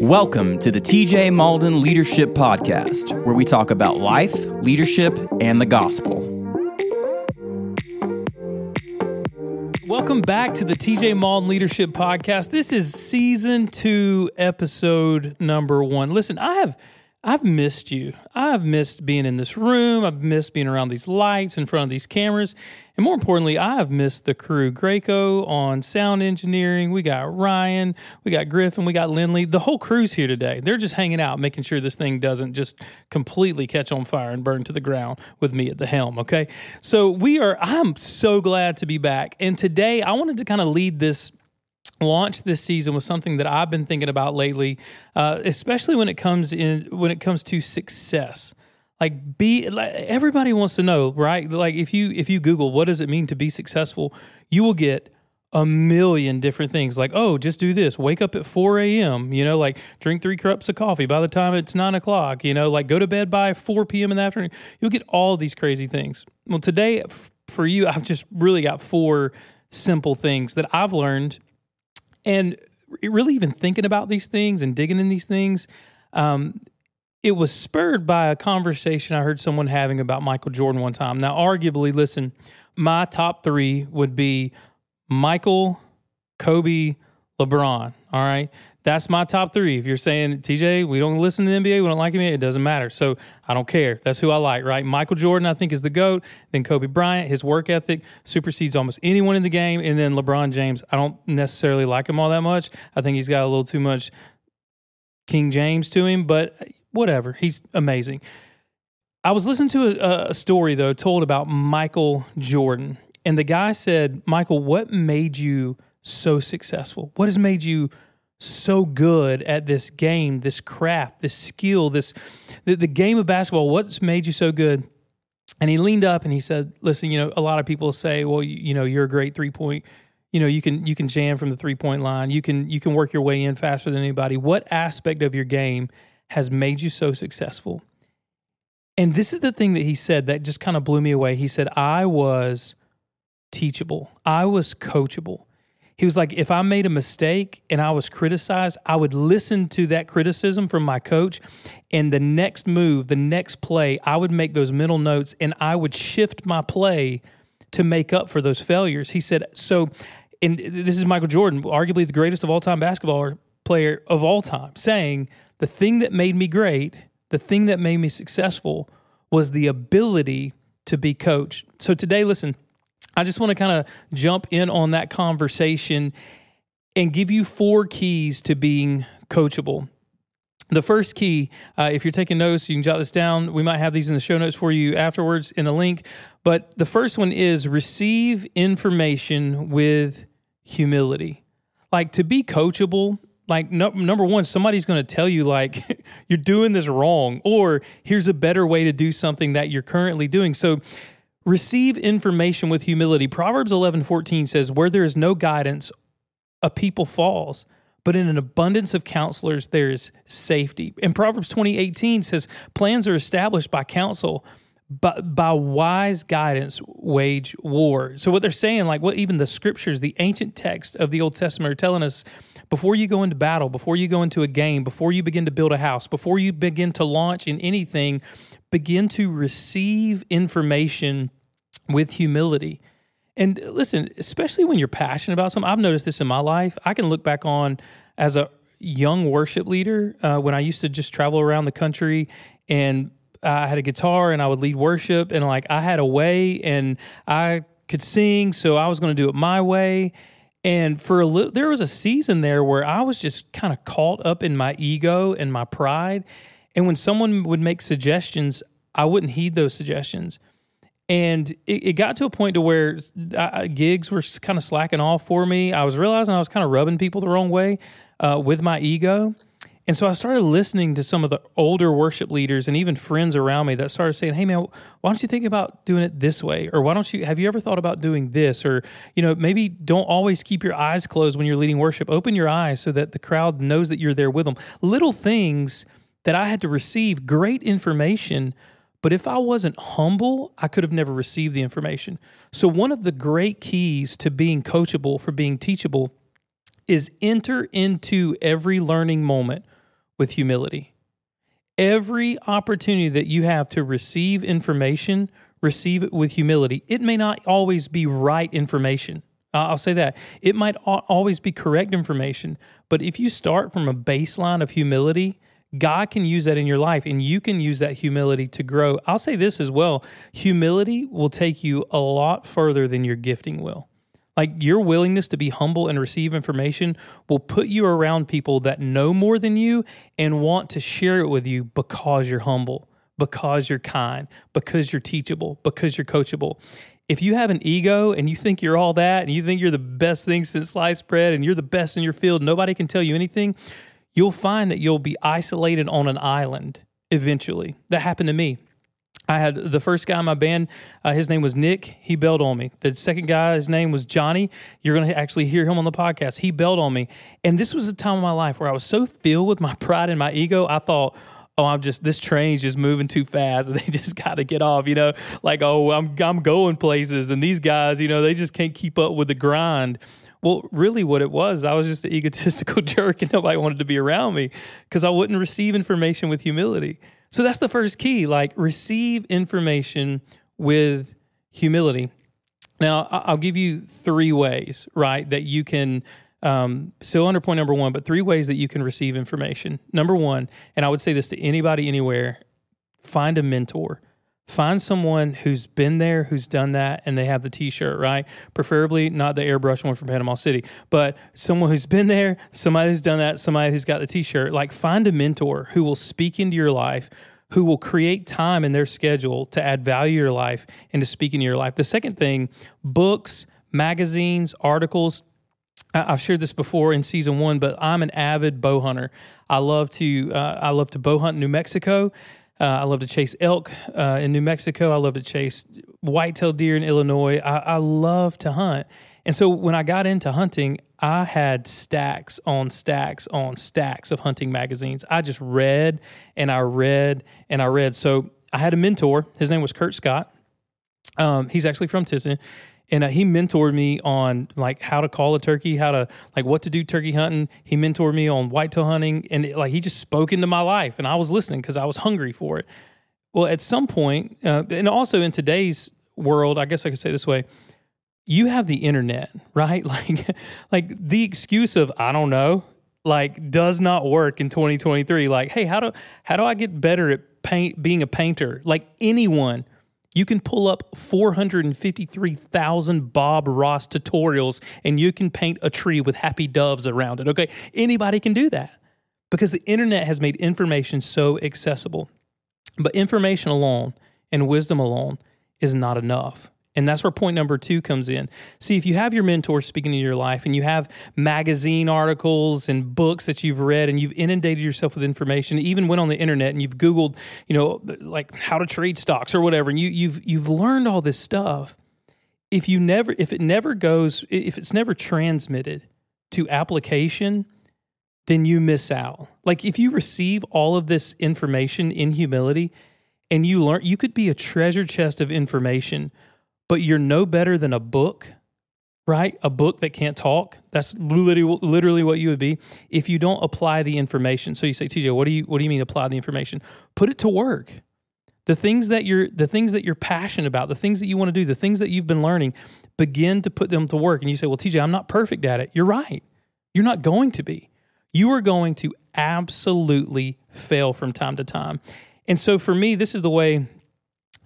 Welcome to the TJ Mauldin Leadership Podcast, where we talk about life, leadership, and the gospel. Welcome back to the TJ Mauldin Leadership Podcast. This is season two, episode number one. Listen, I have I've missed you. I've missed being in this room. I've missed being around these lights in front of these cameras. And more importantly, I have missed the crew. Graco on sound engineering. We got Ryan. We got Griffin. We got Lindley. The whole crew's here today. They're just hanging out, making sure this thing doesn't just completely catch on fire and burn to the ground with me at the helm. Okay. So we are, I'm so glad to be back. And today I wanted to kind of lead this launch this season was something that I've been thinking about lately, uh, especially when it comes in when it comes to success. Like be like, everybody wants to know, right? Like if you if you Google what does it mean to be successful, you will get a million different things. Like oh, just do this. Wake up at four a.m. You know, like drink three cups of coffee by the time it's nine o'clock. You know, like go to bed by four p.m. in the afternoon. You'll get all these crazy things. Well, today f- for you, I've just really got four simple things that I've learned and really even thinking about these things and digging in these things, um, it was spurred by a conversation I heard someone having about Michael Jordan one time. Now, arguably, listen, my top three would be Michael, Kobe, LeBron. All right. That's my top three. If you're saying, TJ, we don't listen to the NBA, we don't like him, it doesn't matter. So I don't care. That's who I like, right? Michael Jordan, I think, is the GOAT. Then Kobe Bryant, his work ethic supersedes almost anyone in the game. And then LeBron James, I don't necessarily like him all that much. I think he's got a little too much King James to him, but uh, whatever. He's amazing. I was listening to a, a story, though, told about Michael Jordan. And the guy said, Michael, what made you so successful? What has made you so good at this game, this craft, this skill, this the, the game of basketball. What's made you so good? And he leaned up and he said, "Listen, you know, a lot of people say, well, you, you know, you're a great three point. You know, you can you can jam from the three point line. You can you can work your way in faster than anybody. What aspect of your game has made you so successful?" And this is the thing that he said that just kind of blew me away. He said, "I was teachable. I was coachable." He was like, if I made a mistake and I was criticized, I would listen to that criticism from my coach. And the next move, the next play, I would make those mental notes and I would shift my play to make up for those failures. He said, so, and this is Michael Jordan, arguably the greatest of all time basketball player of all time, saying, the thing that made me great, the thing that made me successful was the ability to be coached. So today, listen, I just want to kind of jump in on that conversation and give you four keys to being coachable. The first key, uh, if you're taking notes, you can jot this down. We might have these in the show notes for you afterwards in a link. But the first one is receive information with humility. Like to be coachable, like no, number one, somebody's going to tell you, like, you're doing this wrong, or here's a better way to do something that you're currently doing. So Receive information with humility. Proverbs 11:14 says, Where there is no guidance, a people falls, but in an abundance of counselors, there is safety. And Proverbs 20:18 says, Plans are established by counsel, but by wise guidance wage war. So what they're saying, like what even the scriptures, the ancient text of the Old Testament are telling us, before you go into battle, before you go into a game, before you begin to build a house, before you begin to launch in anything, begin to receive information with humility. And listen, especially when you're passionate about something, I've noticed this in my life. I can look back on as a young worship leader uh, when I used to just travel around the country and I had a guitar and I would lead worship and like I had a way and I could sing, so I was going to do it my way. And for a little, there was a season there where I was just kind of caught up in my ego and my pride. And when someone would make suggestions, I wouldn't heed those suggestions and it, it, got to a point to where uh, gigs were kind of slacking off for me. I was realizing I was kind of rubbing people the wrong way uh, with my ego. And so I started listening to some of the older worship leaders and even friends around me that started saying, "Hey man, why don't you think about doing it this way? Or why don't you have you ever thought about doing this? Or you know, maybe don't always keep your eyes closed when you're leading worship. Open your eyes so that the crowd knows that you're there with them. Little things that I had to receive great information but if I wasn't humble, I could have never received the information. So, one of the great keys to being coachable, for being teachable, is enter into every learning moment with humility. Every opportunity that you have to receive information, receive it with humility. It may not always be right information. I'll say that. It might always be correct information, but if you start from a baseline of humility, God can use that in your life and you can use that humility to grow. I'll say this as well humility will take you a lot further than your gifting will. Like your willingness to be humble and receive information will put you around people that know more than you and want to share it with you because you're humble, because you're kind, because you're teachable, because you're coachable. If you have an ego and you think you're all that and you think you're the best thing since sliced bread and you're the best in your field, nobody can tell you anything, you'll find that you'll be isolated on an island eventually. That happened to me. I had the first guy in my band, uh, his name was Nick. He bailed on me. The second guy, his name was Johnny. You're going to actually hear him on the podcast. He bailed on me. And this was a time of my life where I was so filled with my pride and my ego, I thought, oh, I'm just this train's just moving too fast, and they just got to get off. You know, like oh, I'm I'm going places, and these guys, you know, they just can't keep up with the grind. Well, really, what it was, I was just an egotistical jerk, and nobody wanted to be around me because I wouldn't receive information with humility. So that's the first key like receive information with humility. Now, I'll give you three ways, right, that you can. Um, still under point number one, but three ways that you can receive information. Number one, and I would say this to anybody anywhere find a mentor. Find someone who's been there, who's done that, and they have the T-shirt, right? Preferably not the airbrush one from Panama City, but someone who's been there, somebody who's done that, somebody who's got the T-shirt. Like find a mentor who will speak into your life, who will create time in their schedule to add value to your life and to speak into your life. The second thing, books, magazines, articles. I've shared this before in season one, but I'm an avid bow hunter. I love to uh, I love to bow hunt New Mexico. Uh, I love to chase elk uh, in New Mexico. I love to chase whitetail deer in Illinois. I, I love to hunt. And so when I got into hunting, I had stacks on stacks on stacks of hunting magazines. I just read and I read and I read. So I had a mentor. His name was Kurt Scott. Um, he's actually from Tipton and uh, he mentored me on like how to call a turkey, how to like what to do turkey hunting. He mentored me on whitetail hunting, and it, like he just spoke into my life, and I was listening because I was hungry for it. Well, at some point, uh, and also in today's world, I guess I could say this way: you have the internet, right? Like, like the excuse of I don't know, like does not work in 2023. Like, hey, how do how do I get better at paint being a painter? Like anyone you can pull up 453,000 Bob Ross tutorials and you can paint a tree with happy doves around it. Okay. Anybody can do that because the internet has made information so accessible. But information alone and wisdom alone is not enough. And that's where point number two comes in. See, if you have your mentor speaking in your life and you have magazine articles and books that you've read and you've inundated yourself with information, even went on the internet and you've Googled, you know, like how to trade stocks or whatever, and you, you've you've learned all this stuff. If you never, if it never goes, if it's never transmitted to application, then you miss out. Like if you receive all of this information in humility and you learn, you could be a treasure chest of information but you're no better than a book, right? A book that can't talk. That's literally, literally what you would be if you don't apply the information. So you say, TJ, what do you what do you mean apply the information? Put it to work. The things that you're the things that you're passionate about, the things that you want to do, the things that you've been learning, begin to put them to work. And you say, Well, TJ, I'm not perfect at it. You're right. You're not going to be. You are going to absolutely fail from time to time. And so for me, this is the way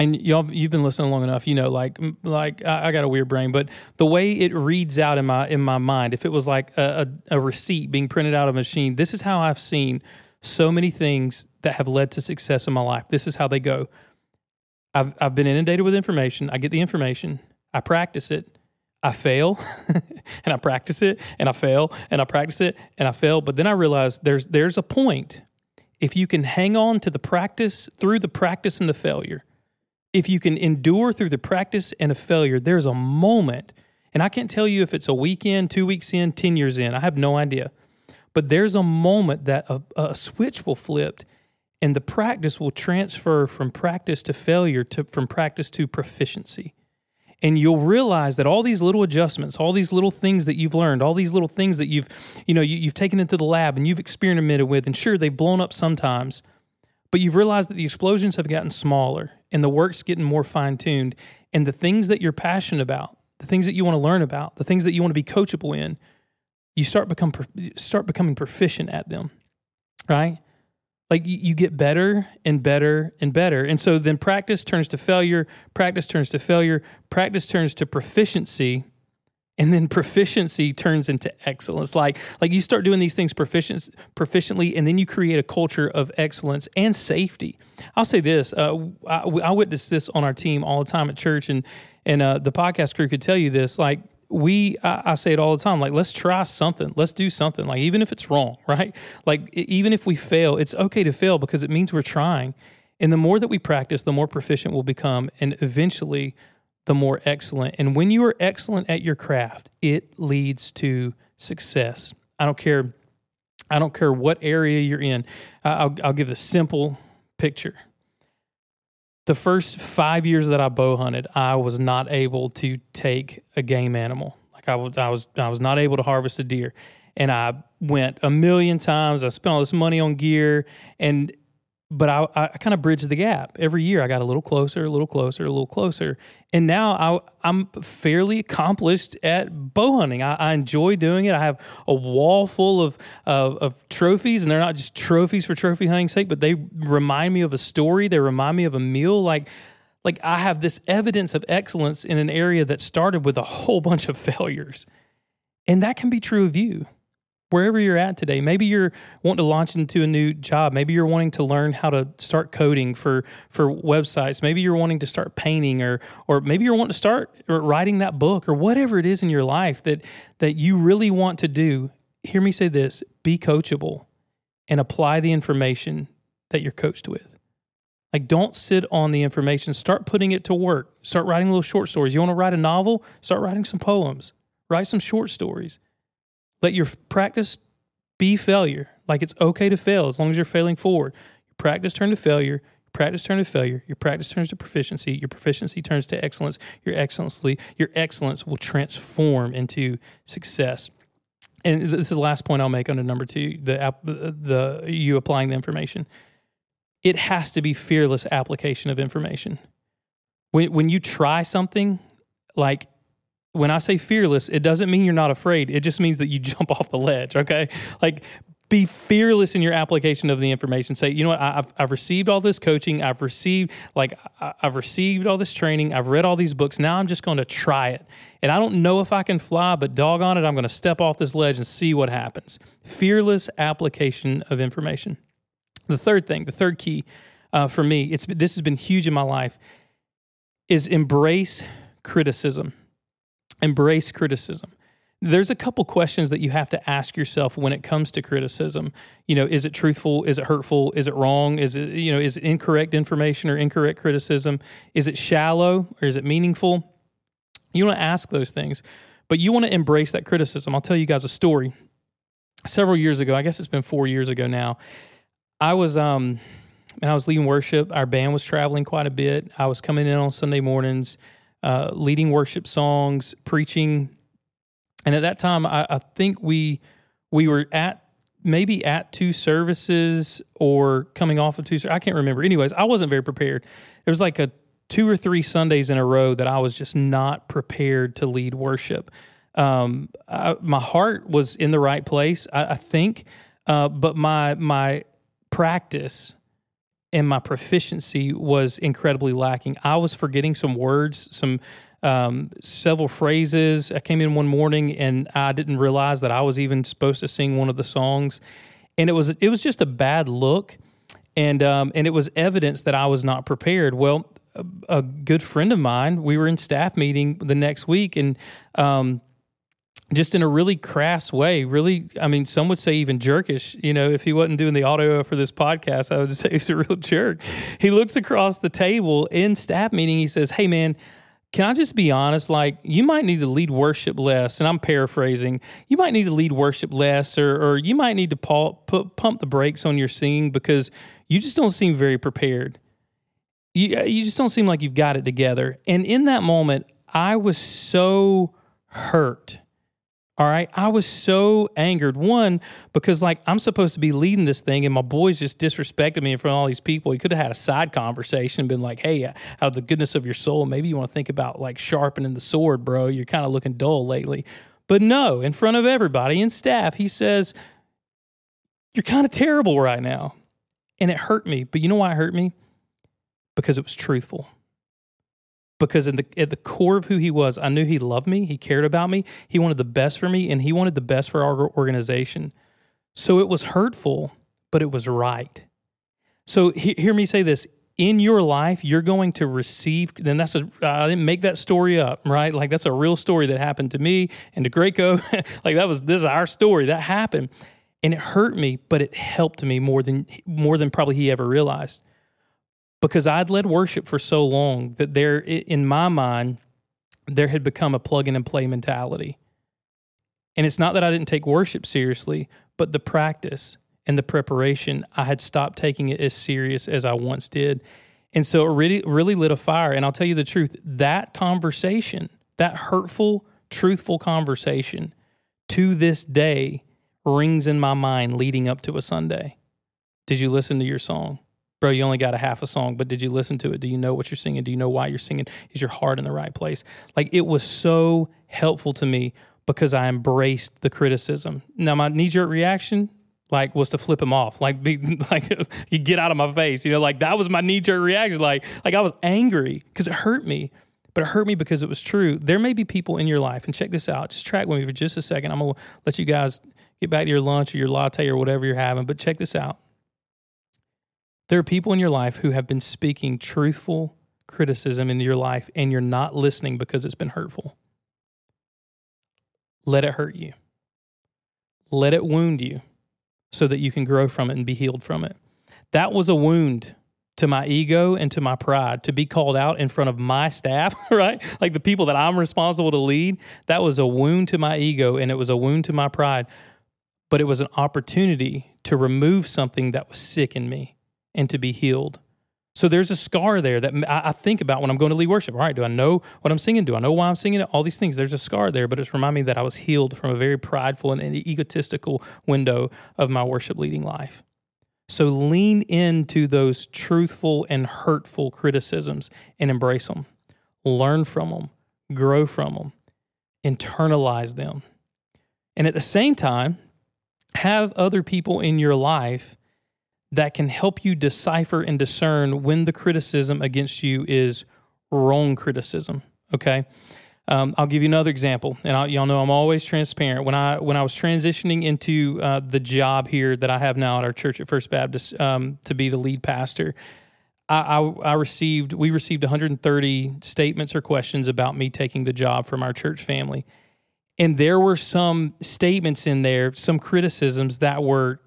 and y'all you've been listening long enough you know like like I, got a weird brain but the way it reads out in my in my mind if it was like a, a, a, receipt being printed out of a machine this is how i've seen so many things that have led to success in my life. This is how they go. I've, I've been inundated with information. I get the information. I practice it. I fail and i practice it and i fail and i practice it and i fail. But then i realize there's there's a point. If you can hang on to the practice through the practice and the failure if you can endure through the practice and a failure, there's a moment, and I can't tell you if it's a weekend, two weeks in, 10 years in, I have no idea. But there's a moment that a, a switch will flip and the practice will transfer from practice to failure to from practice to proficiency. and you'll realize that all these little adjustments all these little things that you've learned all these little things that you've you know you, have taken into the lab and you've experimented with and sure they've blown up sometimes but you've realized that the explosions have gotten smaller and the work's getting more fine-tuned and the things that you're passionate about the things that you want to learn about the things that you want to be coachable in you start become start becoming proficient at them right like you get better and better and better. And so then practice turns to failure, practice turns to failure, practice turns to proficiency, and then proficiency turns into excellence. Like like you start doing these things proficient, proficiently, and then you create a culture of excellence and safety. I'll say this: uh, I, I witness this on our team all the time at church, and and uh, the podcast crew could tell you this. Like we I, I, say it all the time like let's try something let's do something like even if it's wrong right like even if we fail it's okay to fail because it means we're trying and the more that we practice the more proficient we'll become and eventually the more excellent. And when you are excellent at your craft it leads to success. I don't care i don't care what area you're in. I'll, I'll give the simple picture. The first five years that I bow hunted, I was not able to take a game animal. Like I was, I was, I was not able to harvest a deer, and I went a million times. I spent all this money on gear, and but I, I kind of bridged the gap. Every year I got a little closer, a little closer, a little closer. And now I, am fairly accomplished at bow hunting. I, I, enjoy doing it. I have a wall full of, of, of, trophies, and they're not just trophies for trophy hunting's sake, but they remind me of a story. They remind me of a meal. Like, like I have this evidence of excellence in an area that started with a whole bunch of failures. And that can be true of you wherever you're at today. Maybe you're wanting to launch into a new job. Maybe you're wanting to learn how to start coding for for websites. Maybe you're wanting to start painting or or maybe you're wanting to start writing that book or whatever it is in your life that that you really want to do. Hear me say this, be coachable and apply the information that you're coached with. Like, don't sit on the information. Start putting it to work. Start writing little short stories. You want to write a novel? Start writing some poems. Write some short stories let your practice be failure. Like it's okay to fail as long as you're failing forward. Your practice turn to failure. Your practice turn to failure. Your practice turns to proficiency. Your proficiency turns to excellence. Your excellency, your excellence will transform into success. And this is the last point I'll make under number two: the the you applying the information. It has to be fearless application of information. When when you try something, like when I say fearless, it doesn't mean you're not afraid. It just means that you jump off the ledge, okay? Like, be fearless in your application of the information. Say, you know what, I've, I've received all this coaching. I've received, like, I've received all this training. I've read all these books. Now I'm just going to try it. And I don't know if I can fly, but doggone it, I'm going to step off this ledge and see what happens. Fearless application of information. The third thing, the third key uh, for me, it's this has been huge in my life, is embrace criticism embrace criticism. There's a couple questions that you have to ask yourself when it comes to criticism. You know is it truthful? Is it hurtful? Is it wrong? Is it you know is it incorrect information or incorrect criticism? Is it shallow or is it meaningful? You want to ask those things but you want to embrace that criticism. I'll tell you guys a story. Several years ago i guess it's been four years ago now i was um i was leading worship our band was traveling quite a bit. I was coming in on sunday mornings uh, leading worship songs, preaching. And at that time, I, I think we we were at maybe at two services or coming off of two. I can't remember. Anyways, I wasn't very prepared. There was like a two or three Sundays in a row that I was just not prepared to lead worship. Um, I, my heart was in the right place, I, I think, uh, but my my practice and my proficiency was incredibly lacking. I was forgetting some words, some um, several phrases. I came in one morning and I didn't realize that I was even supposed to sing one of the songs, and it was it was just a bad look, and um, and it was evidence that I was not prepared. Well, a, a, good friend of mine, we were in staff meeting the next week, and um, just in a really crass way, really, I mean, some would say even jerkish. You know, if he wasn't doing the audio for this podcast, I would say he's a real jerk. He looks across the table in staff meeting. He says, Hey, man, can I just be honest? Like, you might need to lead worship less. And I'm paraphrasing. You might need to lead worship less, or, or you might need to put, pump the brakes on your singing because you just don't seem very prepared. You, uh, you just don't seem like you've got it together. And in that moment, I was so hurt. All right. I was so angered. One, because like I'm supposed to be leading this thing and my boys just disrespected me in front of all these people. He could have had a side conversation and been like, hey, uh, out of the goodness of your soul, maybe you want to think about like sharpening the sword, bro. You're kind of looking dull lately. But no, in front of everybody and staff, he says, You're kind of terrible right now. And it hurt me. But you know why it hurt me? Because it was truthful because the, at the core of who he was, I knew he loved me, he cared about me, he wanted the best for me, and he wanted the best for our organization. So it was hurtful, but it was right. So he, hear me say this in your life, you're going to receive, and that's a, I didn't make that story up, right? Like that's a real story that happened to me and to Greco. like that was, this is our story that happened. And it hurt me, but it helped me more than, more than probably he ever realized because I'd led worship for so long that there, in my mind, there had become a plug in and play mentality. And it's not that I didn't take worship seriously, but the practice and the preparation, I had stopped taking it as serious as I once did. And so it really, really lit a fire. And I'll tell you the truth that conversation, that hurtful, truthful conversation to this day rings in my mind leading up to a Sunday. Did you listen to your song? Bro, you only got a half a song, but did you listen to it? Do you know what you're singing? Do you know why you're singing? Is your heart in the right place? Like it was so helpful to me because I embraced the criticism. Now my knee jerk reaction, like, was to flip him off, like, be like, you get out of my face, you know, like that was my knee jerk reaction. Like, like I was angry because it hurt me, but it hurt me because it was true. There may be people in your life, and check this out. Just track with me for just a second. I'm gonna let you guys get back to your lunch or your latte or whatever you're having, but check this out there are people in your life who have been speaking truthful criticism into your life and you're not listening because it's been hurtful. Let it hurt you. Let it wound you so that you can grow from it and be healed from it. That was a wound to my ego and to my pride to be called out in front of my staff, right? Like the people that I'm responsible to lead. That was a wound to my ego and it was a wound to my pride. But it was an opportunity to remove something that was sick in me and to be healed. So there's a scar there that I think about when I'm going to lead worship. All right, do I know what I'm singing? Do I know why I'm singing it? All these things. There's a scar there, but it's reminding me that I was healed from a very prideful and egotistical window of my worship leading life. So lean into those truthful and hurtful criticisms and embrace them. Learn from them, grow from them, internalize them. And at the same time, have other people in your life that can help you decipher and discern when the criticism against you is wrong criticism. Okay. Um, I'll give you another example, and I, y'all know I'm always transparent. When I when I was transitioning into uh, the job here that I have now at our church at First Baptist um, to be the lead pastor, I, I, I, received we received 130 statements or questions about me taking the job from our church family, and there were some statements in there, some criticisms that were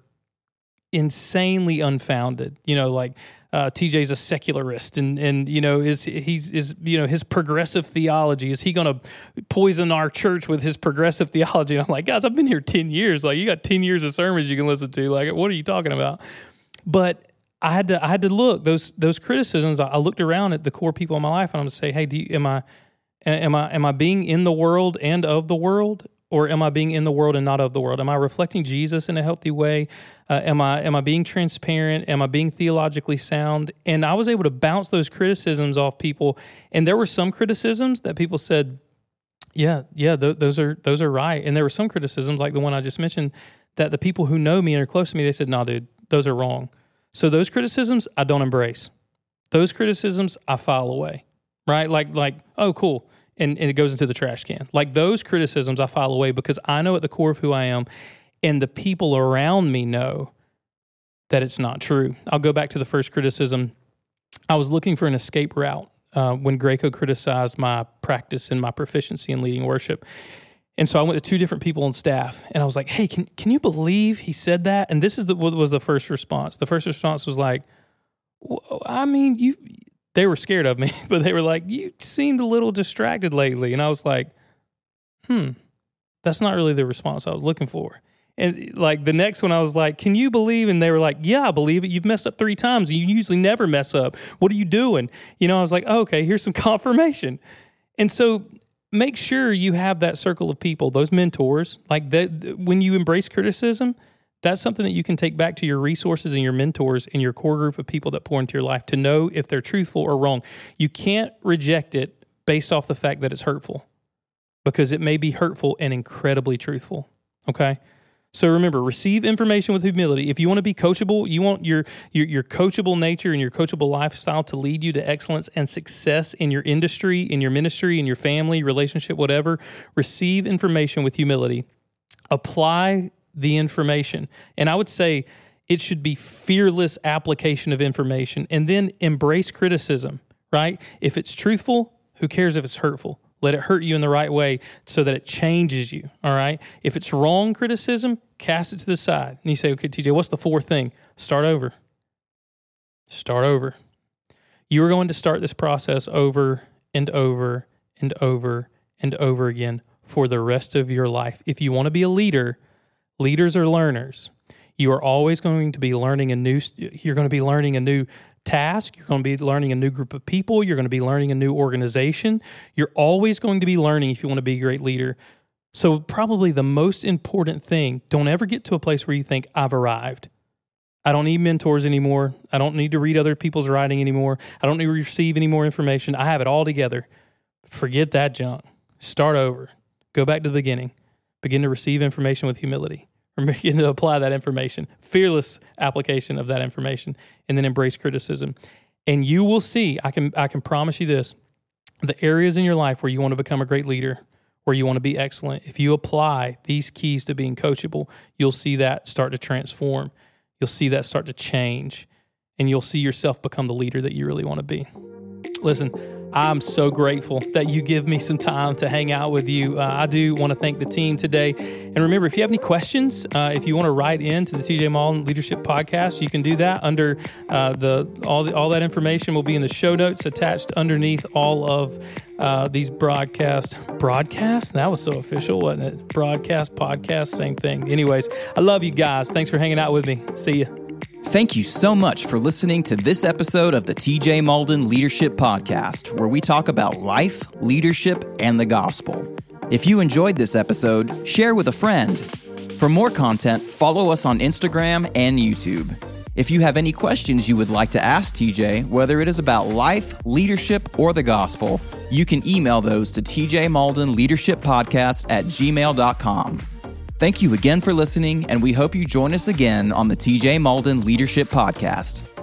insanely unfounded. You know, like uh, TJ's a secularist, and and you know is he's is you know his progressive theology is he going to poison our church with his progressive theology? And I'm like, guys, I've been here ten years. Like you got ten years of sermons you can listen to. Like what are you talking about? But I had to I had to look those those criticisms. I looked around at the core people in my life, and I'm going to say, hey, do you, am I am I am I being in the world and of the world? Or am I being in the world and not of the world? Am I reflecting Jesus in a healthy way? Uh, am I am I being transparent? Am I being theologically sound? And I was able to bounce those criticisms off people. And there were some criticisms that people said, "Yeah, yeah, th- those are those are right." And there were some criticisms, like the one I just mentioned, that the people who know me and are close to me, they said, "No, dude, those are wrong." So those criticisms I don't embrace. Those criticisms I file away. Right? Like like, oh, cool and, and it goes into the trash can. Like those criticisms I file away because I know at the core of who I am and the people around me know that it's not true. I'll go back to the first criticism. I was looking for an escape route uh, when Greco criticized my practice and my proficiency in leading worship. And so I went to two different people on staff, and I was like, "Hey, can can you believe he said that?" And this is the what was the first response. The first response was like, "I mean, you they were scared of me, but they were like, "You seemed a little distracted lately," and I was like, "Hmm, that's not really the response I was looking for." And like the next one, I was like, "Can you believe?" And they were like, "Yeah, I believe it. You've messed up three times, you usually never mess up. What are you doing?" You know, I was like, oh, "Okay, here's some confirmation." And so make sure you have that circle of people, those mentors, like that when you embrace criticism, that's something that you can take back to your resources and your mentors and your core group of people that pour into your life to know if they're truthful or wrong. You can't reject it based off the fact that it's hurtful because it may be hurtful and incredibly truthful. Okay? So remember, receive information with humility. If you want to be coachable, you want your, your your coachable nature and your coachable lifestyle to lead you to excellence and success in your industry, in your ministry, in your family, relationship, whatever. Receive information with humility. Apply the information. And I would say it should be fearless application of information and then embrace criticism, right? If it's truthful, who cares if it's hurtful? Let it hurt you in the right way so that it changes you. All right. If it's wrong criticism, cast it to the side. And you say, okay, TJ, what's the fourth thing? Start over. Start over. You are going to start this process over and over and over and over again for the rest of your life. If you want to be a leader, leaders are learners. You are always going to be learning a new you're going to be learning a new task. You're going to be learning a new group of people. You're going to be learning a new organization. You're always going to be learning if you want to be a great leader. So, probably the most important thing don't ever get to a place where you think, I've arrived. I don't need mentors anymore. I don't need to read other people's writing anymore. I don't need to receive any more information. I have it all together. Forget that junk. Start over. Go back to the beginning. Begin to receive information with humility or begin to apply that information, fearless application of that information, and then embrace criticism. And you will see, I can I can promise you this, the areas in your life where you want to become a great leader, where you want to be excellent, if you apply these keys to being coachable, you'll see that start to transform. You'll see that start to change, and you'll see yourself become the leader that you really want to be. Listen, I'm so grateful that you give me some time to hang out with you. Uh, I do want to thank the team today. And remember, if you have any questions, uh, if you want to write in to the CJ Mauldin Leadership Podcast, you can do that under uh, the all the all that information will be in the show notes attached underneath all of uh, these broadcast broadcast. That was so official, wasn't it? Broadcast, podcast, same thing. Anyways, I love you guys. Thanks for hanging out with me. See you. Thank you so much for listening to this episode of the TJ Mauldin Leadership Podcast, where we talk about life, leadership, and the gospel. If you enjoyed this episode, share with a friend. For more content, follow us on Instagram and YouTube. If you have any questions you would like to ask TJ, whether it is about life, leadership, or the gospel, you can email those to TJ Mauldin Leadership Podcast at gmail.com. Thank you again for listening, and we hope you join us again on the TJ Mauldin Leadership Podcast.